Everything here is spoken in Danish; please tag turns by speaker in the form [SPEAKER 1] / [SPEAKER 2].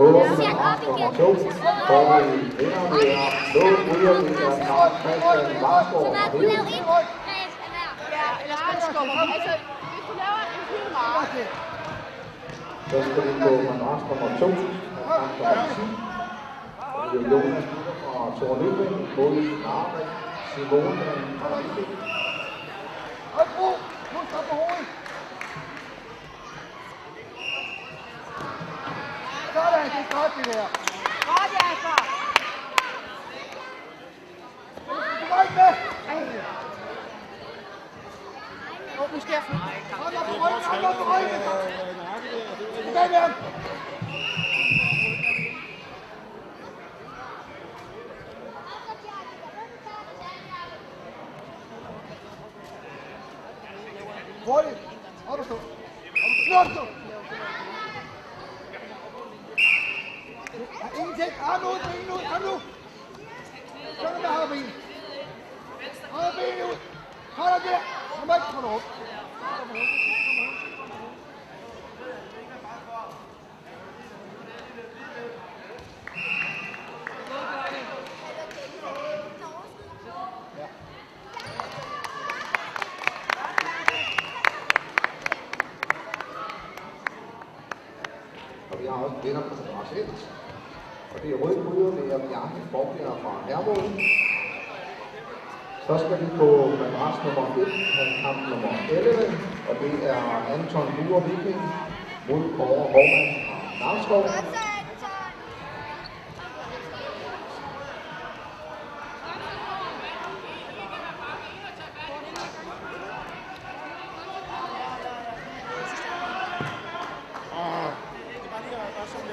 [SPEAKER 1] På madras nummer 2 får vi vinder ved at slå rygervinder Karl Christian Larsgaard
[SPEAKER 2] Så
[SPEAKER 1] fra
[SPEAKER 3] Ja, eller du en hel
[SPEAKER 1] Så skal vi på madras nummer 2, madras nummer 10. Det er Jonas og Thor Løbing Narve Simone og
[SPEAKER 4] Hold bro! Nu stop på hovedet! Sådan, det er godt det der.
[SPEAKER 3] godt Jasper.
[SPEAKER 4] Du går ikke med!
[SPEAKER 3] Åh, nu skal jeg flytte.
[SPEAKER 4] Hold op på ryggen, hold op på ryggen! Tilbage med ham! Hurtigt! Op og stå! Op og stå! Ja, Ingenting! Arm ud! Ingen ud! Kom nu! Sådan med højre ben. Holder benet ud! Hold op der! Kom op! Kom op!
[SPEAKER 1] Og vi har også en vinder på madras 1. Og det er røde bryder, det Bjarke Borgbjerg fra Hermod. Så skal vi på madras nummer 1 kamp nummer 11, og det er Anton Luer Viking mod Kåre Hovmand fra
[SPEAKER 2] Narskov.